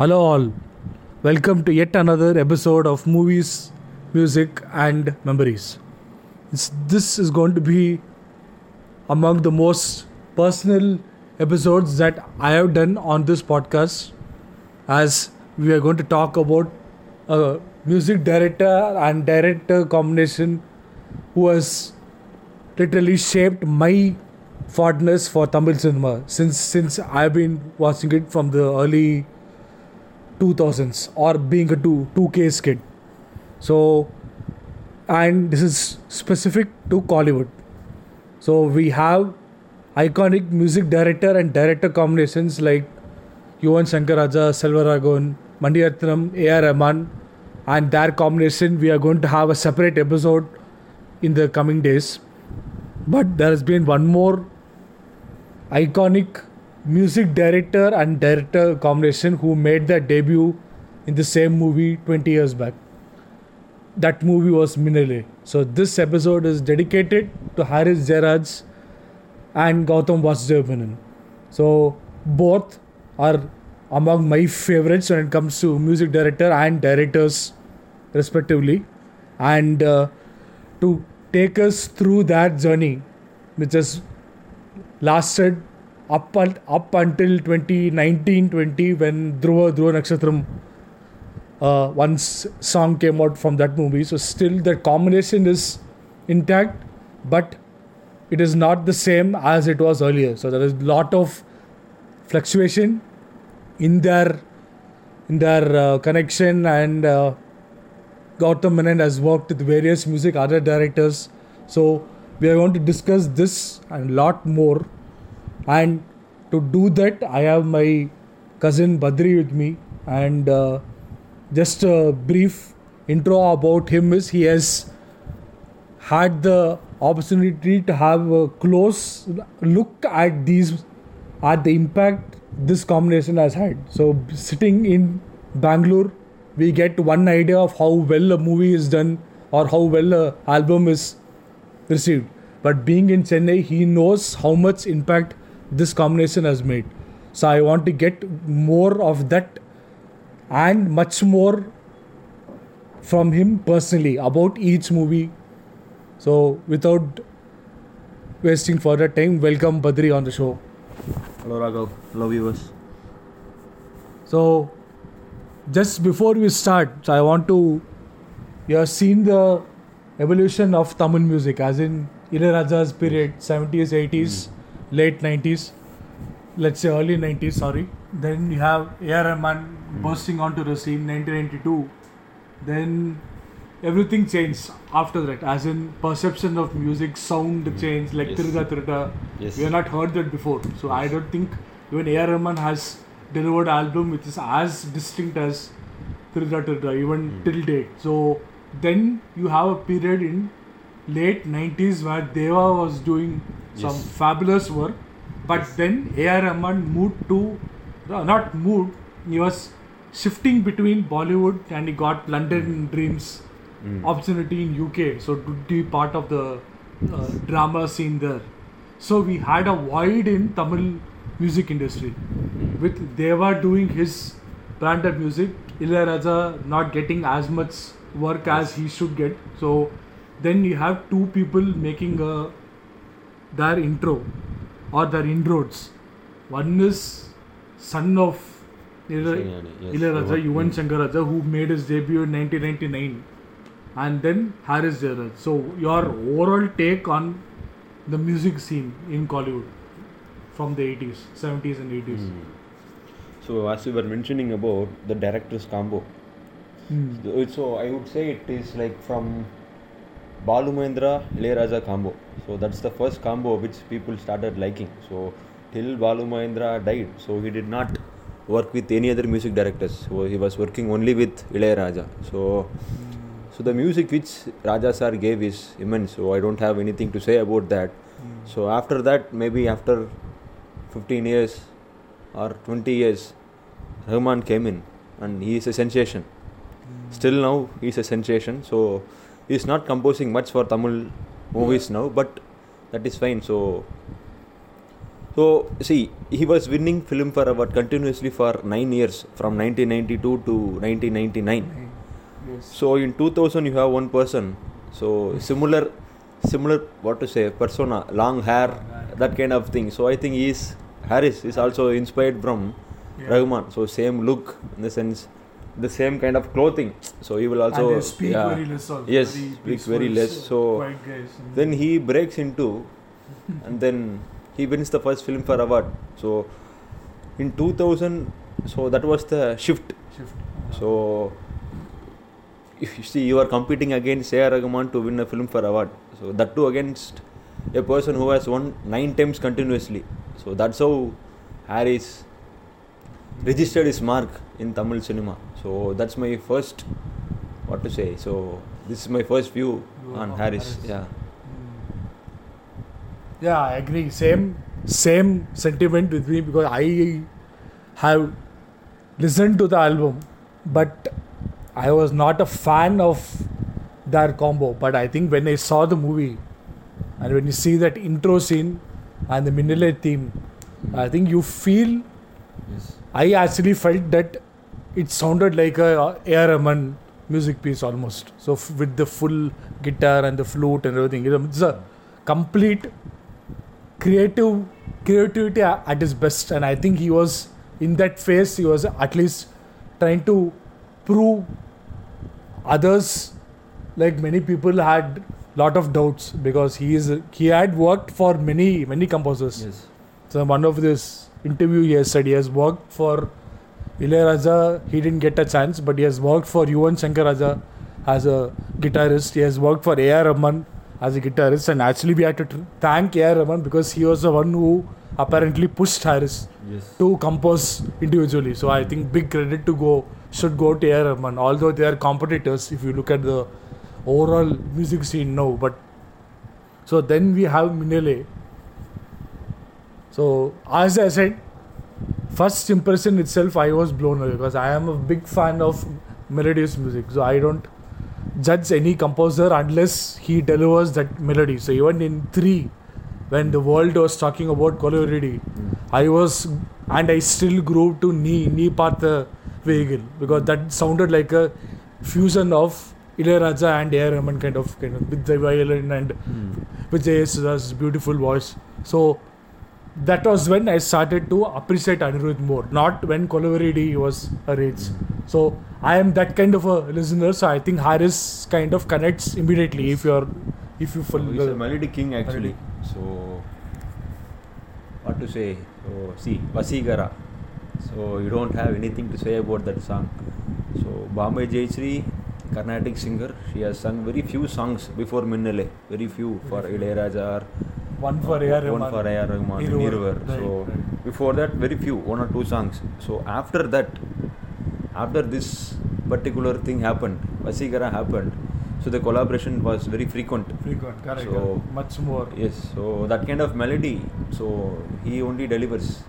Hello, all. Welcome to yet another episode of Movies, Music, and Memories. This, this is going to be among the most personal episodes that I have done on this podcast, as we are going to talk about a music director and director combination who has literally shaped my fondness for Tamil cinema since since I've been watching it from the early 2000s or being a 2 2K's kid. So and this is specific to Kollywood. So we have iconic music director and director combinations like Yuvan Shankar Raja, Selvaraghavan, Maniratnam, A.R. Rahman and their combination we are going to have a separate episode in the coming days. But there has been one more iconic music director and director combination who made their debut in the same movie 20 years back. That movie was Minnale. So this episode is dedicated to Harris Jayaraj and Gautam Vasudev Menon. So both are among my favorites when it comes to music director and directors respectively. And uh, to take us through that journey, which has lasted up, up until 2019-20 when Dhruva Dhruva Nakshatram uh, one song came out from that movie. So still the combination is intact, but it is not the same as it was earlier. So there is a lot of fluctuation in their in their uh, connection and uh, Gautam Menon has worked with various music other directors. So we are going to discuss this and a lot more. And to do that, I have my cousin Badri with me. And uh, just a brief intro about him is he has had the opportunity to have a close look at these at the impact this combination has had. So sitting in Bangalore we get one idea of how well a movie is done or how well a album is received. But being in Chennai, he knows how much impact this combination has made. So I want to get more of that and much more from him personally about each movie. So without wasting further time, welcome Badri on the show. Hello, Raghav. Hello, viewers. So just before we start, so I want to. You have seen the evolution of Tamil music, as in Ilaiyaraaja's period, 70s, 80s, mm. Late 90s, let's say early 90s, sorry. Then you have A.R. Rahman bursting onto the scene, 1992. Then everything changed after that, as in perception of music, sound mm. changed, like yes. Thiruda Thiruda. Yes. We have not heard that before. So yes. I don't think even A.R. Rahman has delivered album which is as distinct as Thiruda Thiruda even mm. till date. So then you have a period in late 90s where Deva was doing yes. some fabulous work but yes. then A.R. Rahman moved to not moved he was shifting between Bollywood and he got London mm. Dreams mm. opportunity in UK so to be part of the uh, drama scene there so we had a void in Tamil music industry. With Deva doing his brand of music, Ilaiyaraaja not getting as much work as he should get. So then you have two people making a, their intro or their inroads. One is son of Ilaiyaraaja, yes. Yuvan Shankar Raja, who made his debut in 1999, and then Haris Jayaraj. So your overall take on the music scene in Kollywood? from the 80s, 70s, and 80s. Mm. So, as you were mentioning about the director's combo, mm. so I would say it is like from Balu Mahendra Ilaiyaraaja combo. So that's the first combo which people started liking. So till Balu Mahendra died, so he did not work with any other music directors. So he was working only with Ilaiyaraaja. So so the music which Raja sir gave is immense. So I don't have anything to say about that. Mm. So after that, maybe after 15 years or 20 years, Rahman came in and he is a sensation. Mm. Still now he is a sensation. So he is not composing much for Tamil movies now, but that is fine. So so see, he was winning Filmfare Award continuously for nine years, from 1992 to 1999. Yes. So in 2000 you have one person. So similar, similar what to say persona, long hair, that kind of thing. So I think he is Harris is also inspired from Yeah. Rahman. So same look in the sense, the same kind of clothing. So he will also and speak yeah. very less also. Yes, very speaks very less, so. Then he breaks into, and then he wins the first Filmfare Award. So in 2000, so that was the shift. shift. So if you see you are competing against A.R. Rahman to win a Filmfare Award, so that too against a person who has won nine times continuously. So that's how Harris registered his mark in Tamil cinema. So that's my first, what to say. So this is my first view on Harris. Harris. Yeah. Hmm. Yeah, I agree. Same same sentiment with me because I have listened to the album, but I was not a fan of their combo. But I think when I saw the movie and when you see that intro scene and the Minnale theme, I think you feel. Yes. I actually felt that it sounded like a uh, A.R. Rahman music piece almost. So f- with the full guitar and the flute and everything, um, it's a complete creative creativity at his best. And I think he was in that phase. He was at least trying to prove others, like many people had lot of doubts because he is he had worked for many many composers. Yes. So one of this interview he has said he has worked for Ilayaraja, he didn't get a chance, but he has worked for Yuvan Shankar Raja as a guitarist. He has worked for A.R. Rahman as a guitarist, and actually we had to thank A.R. Rahman because he was the one who apparently pushed Harris Yes. to compose individually. So I think big credit to go should go to A.R. Rahman, although they are competitors if you look at the overall music scene now. But so then we have Minnale. So as I said, first impression itself, I was blown away because I am a big fan of melodious music. So I don't judge any composer unless he delivers that melody. So even in three, when the world was talking about Kolaveri Di, I was and I still grew to knee knee Partha uh, vehicle because that sounded like a fusion of Ilayaraja and A.R. Rahman kind of kind of with the violin and hmm. with Jayasudha's beautiful voice. So that was when I started to appreciate Anirudh more, not when Kolaveri Di was a rage. So I am that kind of a listener. So I think Harris kind of connects immediately if you're if you So oh, he's a melody king actually. So what to say? So see, Vasigara. So you don't have anything to say about that song. So Bombay Jayashree, Carnatic singer, she has sung very few songs before Minnale, very few for Ilayaraja or One for A.R. Rahman. one for A.R. Rahman. Iruvar. Right, So right. before that, very few, one or two songs. So after that, after this particular thing happened, Vasigara happened. So the collaboration was very frequent. Frequent, correct. So- correct. Much more. Yes, so that kind of melody, so he only delivers.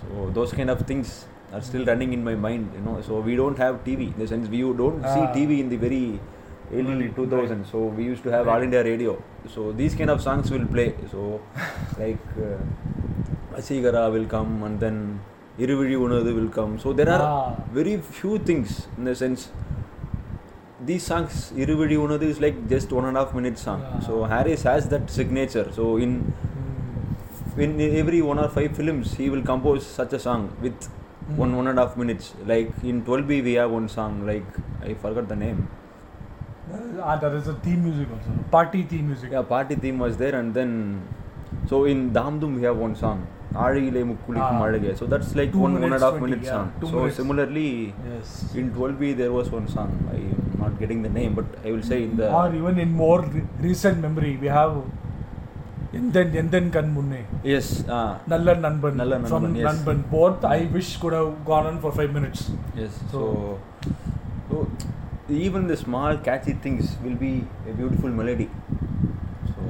So those kind of things are still running in my mind, you know. So we don't have TV. In the sense we don't Ah. see TV in the very early Early, 2000. So we used to have Right. All India Radio. So these kind of songs will play. So like uh, Asigara will come and then Iruvidi Unadu will come. So there are Ah. very few things in the sense these songs Iruvidi Unadu is like just one and a half minute song. Yeah. So Harris has that signature. So in Mm. in every one or five films he will compose such a song with one Mm. one and a half minutes. Like in 12B we have one song like I forgot the name. Ah, there is a theme music also. Party theme music. Yeah, party theme was there and then so in Damdum we have one song. Aazhigile Mukkulikkum Ah. Azhage. So that's like Two one one and a minutes half 20, minute yeah, song. two So minutes. similarly Yes. in 12B there was one song. I am not getting the name, but I will say in the or even in more re- recent memory, we have Enden Enden Kan Munne. yes, ah, Nalla Nanban. Nalla Even the small catchy things will be a beautiful melody. So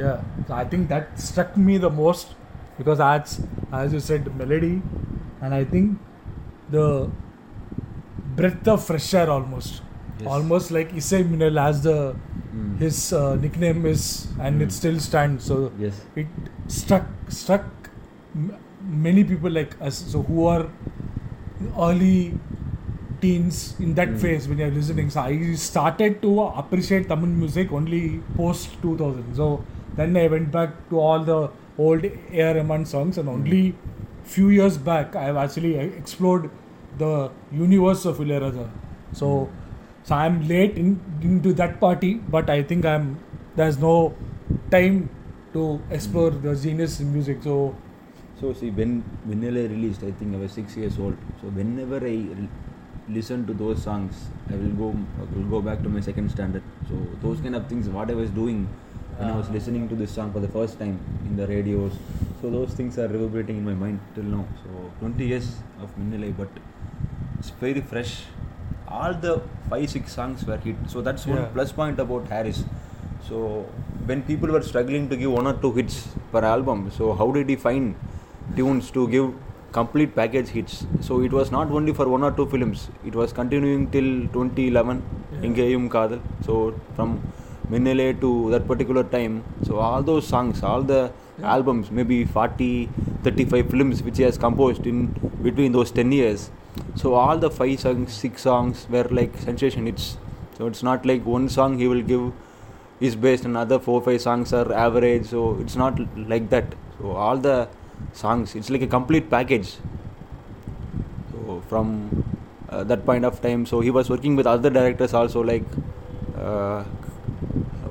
Yeah. So I think that struck me the most because as as you said, melody, and I think the breath of fresh air almost. Yes. Almost like Isai Minnal as the Mm. his uh, nickname is, and it Mm. still stands. So Yes. it struck struck m- many people like us. So who are early teens in that Mm. phase when you're listening. So I started to appreciate Tamil music only post 2000. So then I went back to all the old A.R. Rahman songs, and only few years back I have actually explored the universe of Ilayaraja. So, so I'm late in, into that party, but I think I'm there's no time to explore the genius in music. So So see, when Minnale released, I think I was six years old. So whenever I listen to those songs, I will go I will go back to my second standard. So those kind of things, what I was doing when I was Ah. listening to this song for the first time in the radios. So those things are reverberating in my mind till now. So 20 years of Minnale, but it's very fresh. All the five six songs were hit. So that's one Yeah. plus point about Harris. So when people were struggling to give one or two hits per album, so how did he find tunes to give complete package hits? So it was not only for one or two films. It was continuing till 2011, Yeah. Engeyum Kadhal. So from Minnale to that particular time. So all those songs, all the Yeah. albums, maybe 40, 35 films which he has composed in between those 10 years. So all the five songs, six songs were like sensation hits. So it's not like one song he will give is based on other four five songs are average. So it's not like that. So all the songs, it's like a complete package. So from uh, that point of time, so he was working with other directors also like uh,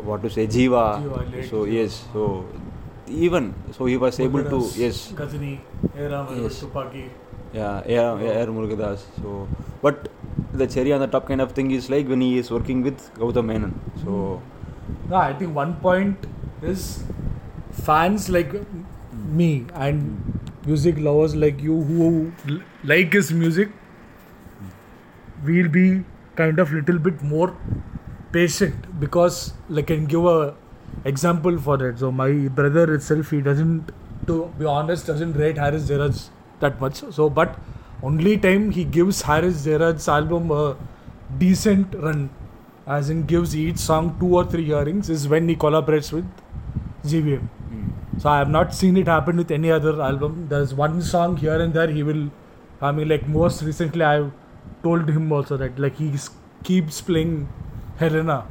what to say Jiva. Jiva, so Jiva. yes, so even so he was able to yes Ghajini, Yes. Thuppakki. yeah, yeah, yeah, Murugadoss. So, but the cherry on the top kind of thing is like when he is working with Gautam Menon. So, No, I think one point is fans like me and music lovers like you who like his music will be kind of little bit more patient because like can give a example for that. So my brother itself he doesn't to be honest doesn't rate Harris Jayaraj that much. So but only time he gives Harris Jayaraj's album a decent run as in gives each song two or three hearings is when he collaborates with GVM. So I have not seen it happen with any other album. There's one song here and there he will. I mean, like most recently, I've told him also that like he keeps playing Helena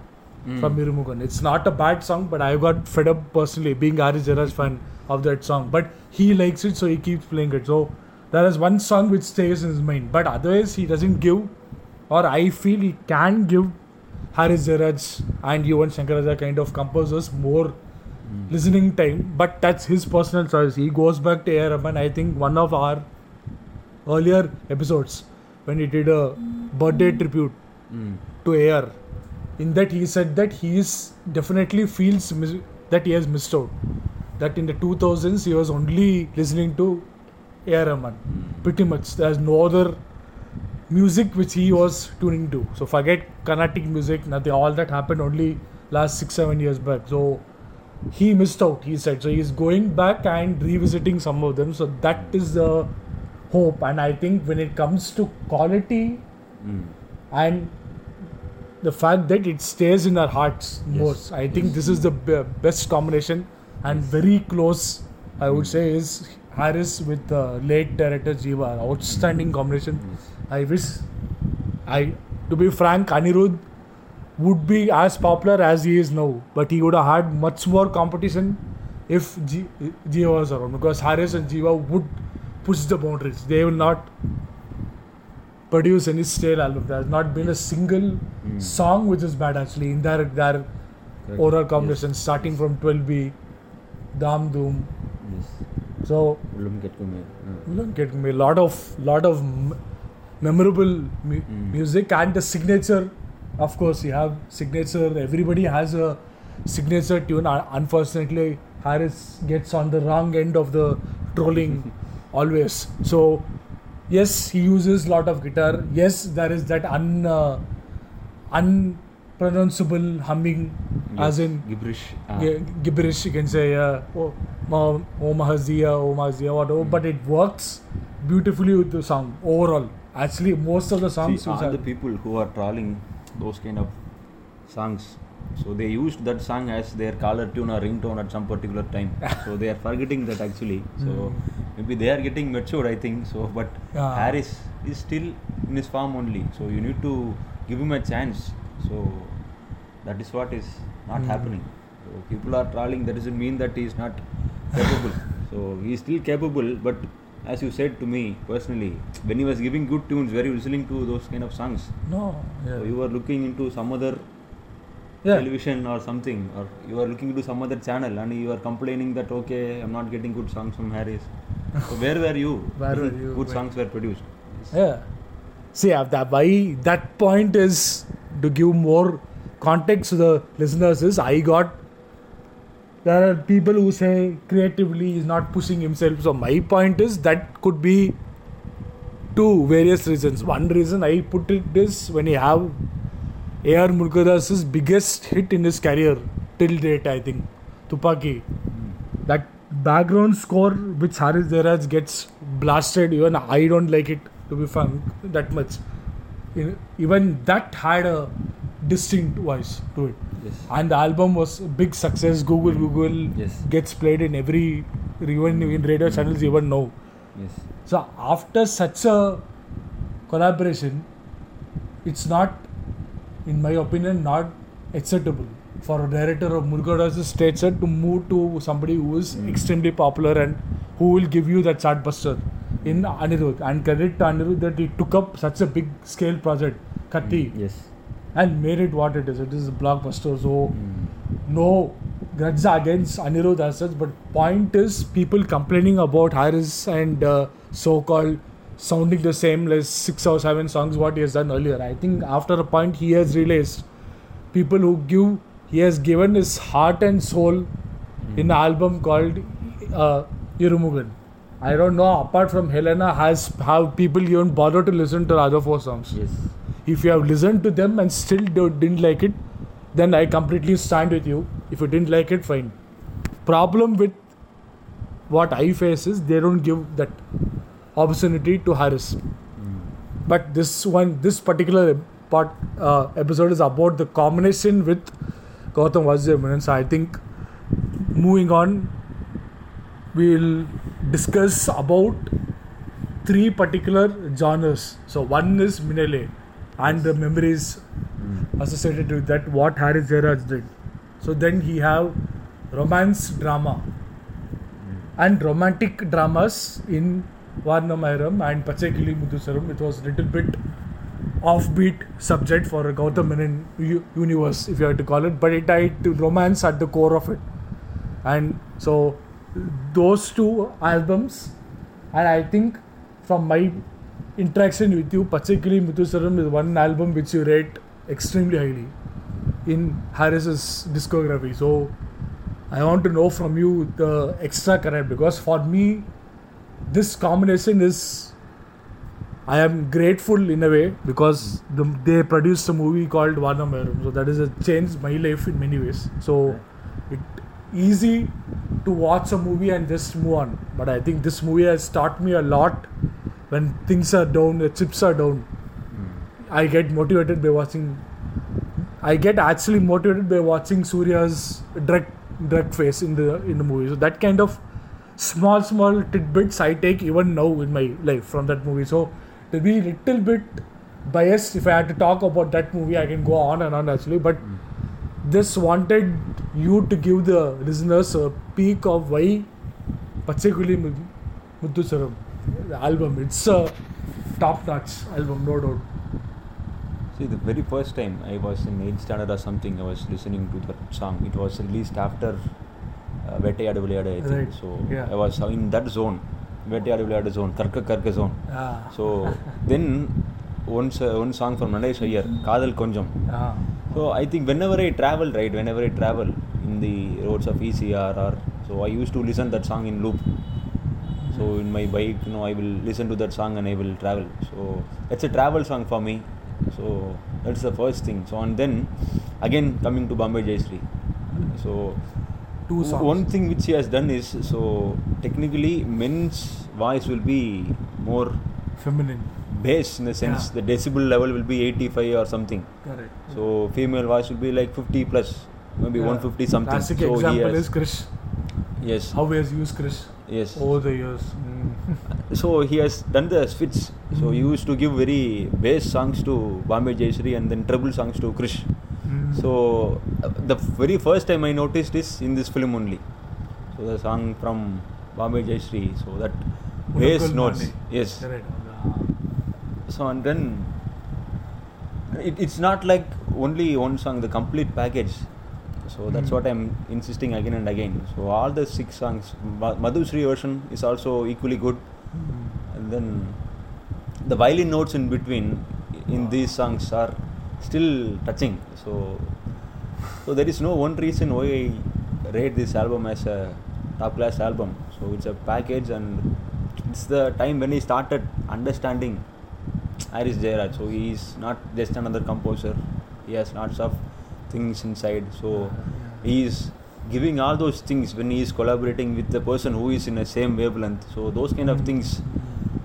mm, from Irumugan. It's not a bad song, but I got fed up personally being Harris Jayaraj fan of that song. But he likes it, so he keeps playing it. So there is one song which stays in his mind. But otherwise, he doesn't give, or I feel he can give Harris Jayaraj and Yuvan Shankar Raja kind of composers more listening time, but that's his personal choice. He goes back to A. Rahman. I think one of our earlier episodes when he did a birthday tribute Mm, to AR. In that, he said that he is definitely feels mis- that he has missed out. That in the 2000s he was only listening to AR Rahman. mm. Pretty much, there's no other music which he was tuning to. So forget Carnatic music, nothing. All that happened only last six seven years back. So he missed out. He said so. He's going back and revisiting some of them. So that is the hope. And I think when it comes to quality Mm. and the fact that it stays in our hearts Yes. most. I think Yes. this is the be- best combination and very close. I would Mm. say is Harris with uh, late director Jiva. Outstanding combination. Yes. I wish I to be frank, Anirudh would be as popular as he is now, but he would have had much more competition if G- Jiva was around because Harris and Jiva would push the boundaries. They will not produce any stale album. There has not been a single Mm. song which is bad actually in their their Correct. oral Yes. combinations starting from 12B, Dam Doom. Yes. So Ullam Ketkumae. You know, get me a lot of lot of memorable mu- Mm. music and the signature of course you have signature everybody has a signature tune unfortunately harris gets on the wrong end of the trolling always so yes he uses a lot of guitar yes there is that un uh, unpronounceable humming as in gibberish. Ah. gi- gibberish you can say uh, oh, ma, oh mahazia oh mahazia whatever Mm. but it works beautifully with the song overall actually most of the songs See, are- the people who are trawling those kind of songs So they used that song as their caller tune or ringtone at some particular time. so they are forgetting that actually. So Hmm. maybe they are getting matured, I think. So, but Yeah. Harris is still in his form only. So you need to give him a chance. So that is what is not Hmm. happening. So people are trolling. That doesn't mean that he is not capable. so he is still capable, but as you said to me personally, when he was giving good tunes, were you listening to those kind of songs? No. So Yeah. you were looking into some other yeah. television or something, or you were looking into some other channel and you were complaining that okay, I'm not getting good songs from Harris. so where were you? Where were you Good songs were produced. Yeah. See, uh, that that point is to give more context to the listeners is I got there are people who say creatively he's not pushing himself. So my point is that could be two various reasons. One reason I put it is when you have A.R. Murugadoss's biggest hit in his career till date, I think, Thuppakki. That background score which Harris Jayaraj gets blasted, even I don't like it to be frank that much. Even that had a distinct voice to it. Yes. And the album was a big success. Google mm. Google Yes. gets played in every even in radio mm. channels even now. Yes. So after such a collaboration, it's not, in my opinion, not acceptable for a director of Murugadoss' stature to move to somebody who is Mm. extremely popular and who will give you that chartbuster in Anirudh. And credit to Anirudh that he took up such a big scale project, Kaththi, mm. Yes. And made it what it is. It is a blockbuster. So Mm. no grudge against Anirudh as such, but point is people complaining about Harris and uh, so-called sounding the same like six or seven songs what he has done earlier. I think after a point he has realized people who give he has given his heart and soul in an album called uh, Irumugan. I don't know. Apart from Helena, has have people even bother to listen to the other four songs? Yes. If you have listened to them and still do, didn't like it, then I completely stand with you. If you didn't like it, fine. Problem with what I face is they don't give that opportunity to Harris. Mm. But this one, this particular part uh, episode is about the combination with Gautam Vasudev Menon. So I think moving on, we'll discuss about three particular genres. So one is Minnale and the memories Mm. associated with that what Harris Jayaraj did. So then he have romance drama and romantic dramas in Vaaranam Aayiram and Pachaikili Muthucharam. It was little bit offbeat subject for a Gautam Menon u- universe, if you have to call it, but it had to romance at the core of it. And so those two albums, and I think from my interaction with you, particularly Muthucharam is one album which you rate extremely highly in Harris's discography. So I want to know from you the extra credit because for me, this combination is. I am grateful in a way because the, they produced a movie called Vaaranam Aayiram. So that a changed my life in many ways. So it easy to watch a movie and just move on. But I think this movie has taught me a lot when things are down, the chips are down. Mm. I get motivated by watching. I get actually motivated by watching Suriya's direct direct face in the in the movie. So that kind of small small tidbits I take even now in my life from that movie. So to be little bit biased, if I had to talk about that movie, I can go on and on actually. But this wanted you to give the listeners a peek of why particularly Pachaikili Muthucharam the album. It's a top notch album, no doubt. See, the very first time I was in 8th standard or something, I was listening to that song. It was released after uh, Vettayadu Vilayadu, I think. Right. So Yeah. I was in that zone, Vettayadu Vilayadu zone, Karka Karka zone. Ah. So then one, one song from Nadesh Iyer, Kadal Konjam. Ah. So I think whenever I travel, right, whenever I travel in the roads of ECR or so I used to listen that song in loop. So in my bike, you know, I will listen to that song and I will travel. So that's a travel song for me. So that's the first thing. So and then again coming to Bombay Jayashree. So Two songs. one thing which he has done is so technically men's voice will be more feminine. bass in the sense Yeah. the decibel level will be 85 or something. Correct. So female voice will be like 50 plus, maybe Yeah. 150 something. Classic so example is Krish. yes, How he has used Krish yes. over the years. Mm. So he has done the switch. So he Mm. used to give very bass songs to Bombay Jayashree and then treble songs to Krish. Mm. So uh, the very first time I noticed is in this film only. So the song from Bombay Jayashree. So that bass Unakul notes. Yes. So and then it, it's not like only one song, the complete package. So that's Mm. what I'm insisting again and again. So all the six songs, Ma- Madhusri version is also equally good, Mm. and then the violin notes in between in these songs are still touching. So so there is no one reason why I rate this album as a top class album. So it's a package and it's the time when he started understanding Harris Jayaraj. So he is not just another composer. He has lots of things inside. So he is giving all those things when he is collaborating with the person who is in the same wavelength. So those kind of things.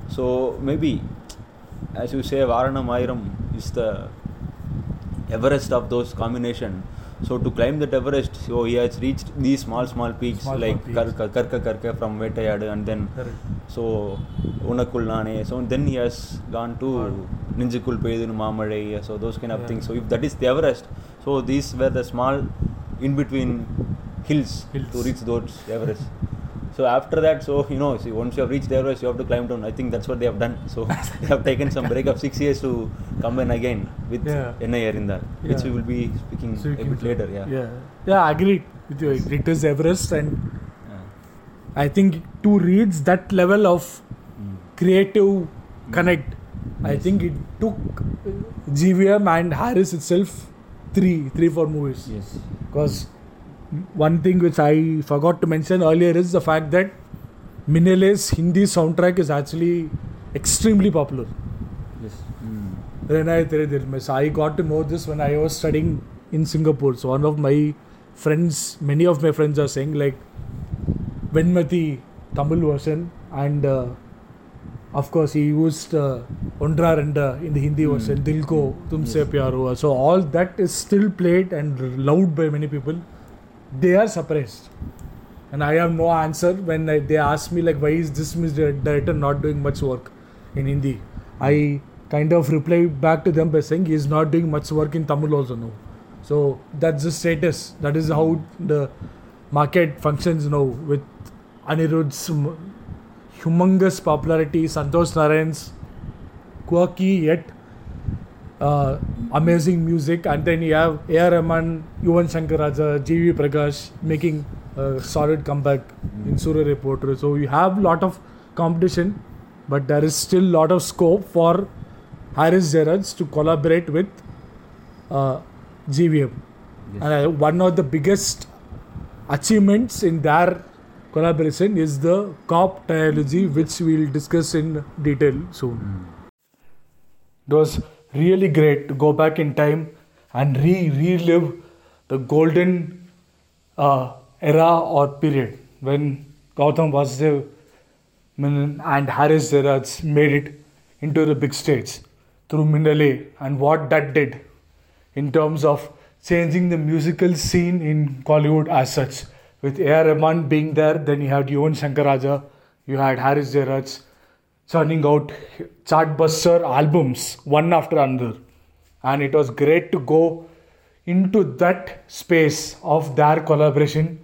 So maybe, as you say, Varanam Ayram is the Everest of those combination. So to climb that Everest, so he has reached these small small peaks Small, like small peaks. Karka Karka Karka from Vetayadu and then Correct. so Unakul Nane. So then he has gone to Ninjikul Pedunu Mamalai. So those kind of Yeah. things. So if that is the Everest, so these were the small in between hills, Hills. to reach those Everest. So after that, so you know, see, once you have reached Everest, you have to climb down. I think that's what they have done. So they have taken some break of six years to come in again with Yeah. Enne Arindal, which Yeah. we will be speaking So a bit later. Yeah. Yeah. Yeah, I agree with you. It is Everest, and Yeah. I think to reach that level of Mm. creative connect, I Yes. think it took GVM and Harris itself three, three, four movies. Yes. Because one thing which I forgot to mention earlier is the fact that Minele's Hindi soundtrack is actually extremely popular. Yes. Mm. Renai Tere Dil Mein. So I got to know this when I was studying in Singapore. So one of my friends, many of my friends are saying like Venmati Tamil version and uh, of course he used uh, Ondra Renda in the Hindi Hmm. version, Dil Ko Tumse Yes. Pyar Hua. So all that is still played and loved by many people. They are suppressed. And I have no answer when I, they ask me like why is this music director not doing much work in Hindi. I kind of reply back to them by saying he is not doing much work in Tamil also no. So that's the status. That is how the market functions now with Anirudh's m- humongous popularity, Santosh Narayan's quirky yet uh, amazing music, and then you have A.R. Rahman, Yuvan Shankar Raja, G.V. Prakash making a solid comeback in Soorarai Pottru. So you have lot of competition, but there is still lot of scope for Harris Jayaraj to collaborate with uh, GVM. Yes. And uh, one of the biggest achievements in their collaboration is the Cop trilogy, which we'll discuss in detail soon. It was really great to go back in time and re relive the golden uh, era or period when Gautam Vasudev Menon and Harris Jayaraj made it into the big stage through Minnale and what that did in terms of changing the musical scene in Kollywood as such. With A.R. Rahman being there, then you had Yuvan Shankar you had Harris Jayaraj churning out chartbuster albums one after another. And it was great to go into that space of their collaboration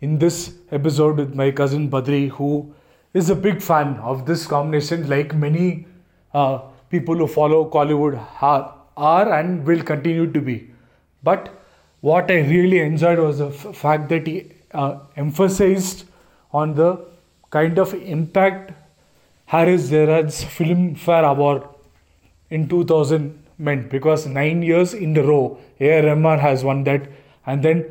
in this episode with my cousin Badri, who is a big fan of this combination, like many uh, people who follow Kollywood ha- are and will continue to be. But what I really enjoyed was the f- fact that he uh, emphasized on the kind of impact Harris Jayaraj's Filmfare Award in 2000 meant because nine years in a row A.R. Rahman has won that and then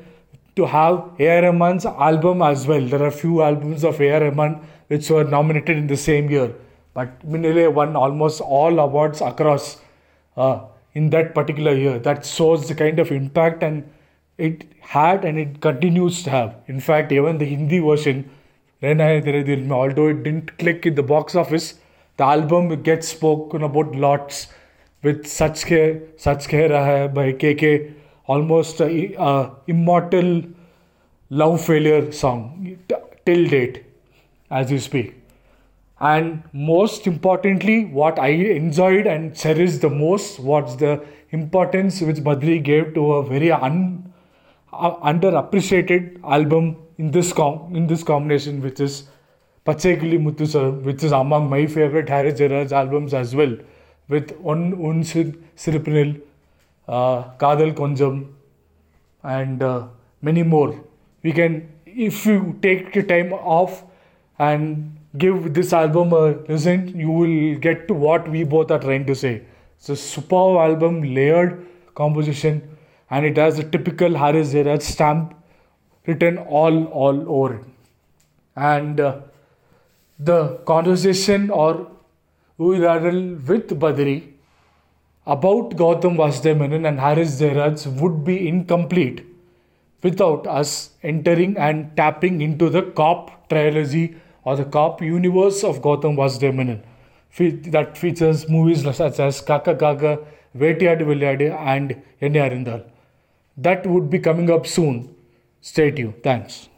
to have A.R. Rahman's album as well there are few albums of A.R. Rahman which were nominated in the same year but Minnale won almost all awards across uh, in that particular year that shows the kind of impact and it had and it continues to have in fact even the Hindi version although it didn't click in the box office The album gets spoken about lots with Sach Ke, Raha Hai by KK, almost immortal love failure song t- till date as you speak. And most importantly, what I enjoyed and cherished the most was the importance which Badri gave to a very un, underappreciated album in this com- in this combination, which is Pachaikili Muthucharam, which is among my favorite Harris Jayaraj albums as well, with On Un Siripinil, uh, Kadal Konjam, and uh, many more. We can, if you take the time off and give this album a listen, you will get to what we both are trying to say. It's a superb album, layered composition, and it has a typical Harris Jayaraj stamp written all all over it. And uh, the conversation or Uyiraadal with Badri about Gautam Vasudeva Menon and Harris Jayaraj would be incomplete without us entering and tapping into the cop trilogy or the cop universe of Gautam Vasudeva Menon that features movies such as Kaka Kaka, Vettayadu Vilayadu and Enne Arindal. That would be coming up soon. Stay tuned. Thanks.